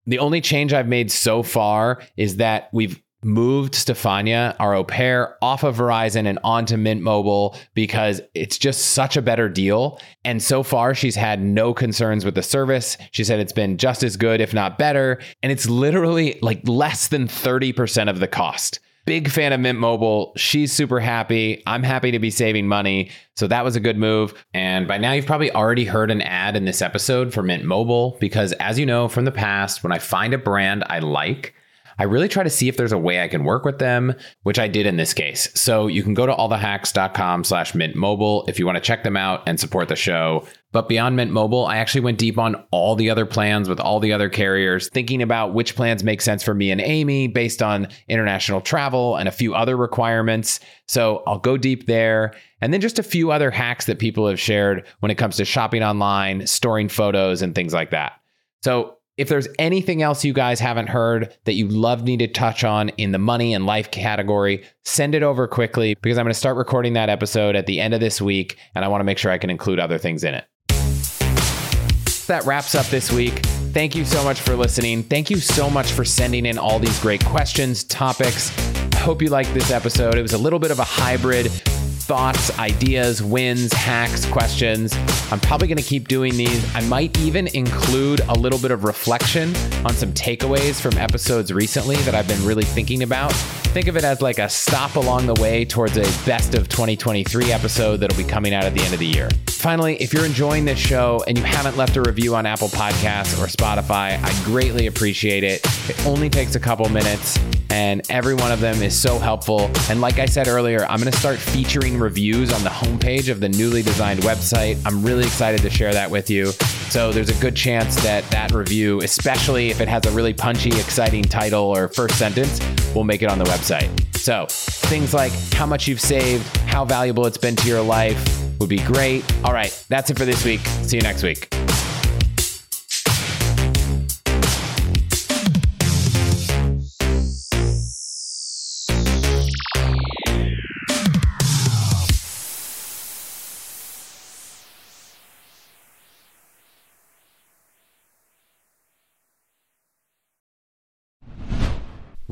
The only change I've made so far is that we've moved Stefania, our au pair, off of Verizon and onto Mint Mobile because it's just such a better deal. And so far, she's had no concerns with the service. She said it's been just as good, if not better. And it's literally like less than 30% of the cost. Big fan of Mint Mobile. She's super happy. I'm happy to be saving money. So that was a good move. And by now, you've probably already heard an ad in this episode for Mint Mobile because, as you know from the past, when I find a brand I like, I really try to see if there's a way I can work with them, which I did in this case. So you can go to allthehacks.com slash mint mobile if you want to check them out and support the show. But beyond Mint Mobile, I actually went deep on all the other plans with all the other carriers, thinking about which plans make sense for me and Amy based on international travel and a few other requirements. So I'll go deep there. And then just a few other hacks that people have shared when it comes to shopping online, storing photos, and things like that. So if there's anything else you guys haven't heard that you love me to touch on in the money and life category, send it over quickly because I'm going to start recording that episode at the end of this week and I want to make sure I can include other things in it. That wraps up this week. Thank you so much for listening. Thank you so much for sending in all these great questions, topics. I hope you liked this episode. It was a little bit of a hybrid thoughts, ideas, wins, hacks, questions. I'm probably going to keep doing these. I might even include a little bit of reflection on some takeaways from episodes recently that I've been really thinking about. Think of it as like a stop along the way towards a best of 2023 episode that'll be coming out at the end of the year. Finally, if you're enjoying this show and you haven't left a review on Apple Podcasts or Spotify, I greatly appreciate it. It only takes a couple minutes and every one of them is so helpful. And like I said earlier, I'm going to start featuring reviews on the homepage of the newly designed website. I'm really excited to share that with you. So there's a good chance that that review, especially if it has a really punchy, exciting title or first sentence, will make it on the website. So things like how much you've saved, how valuable it's been to your life would be great. All right, that's it for this week. See you next week.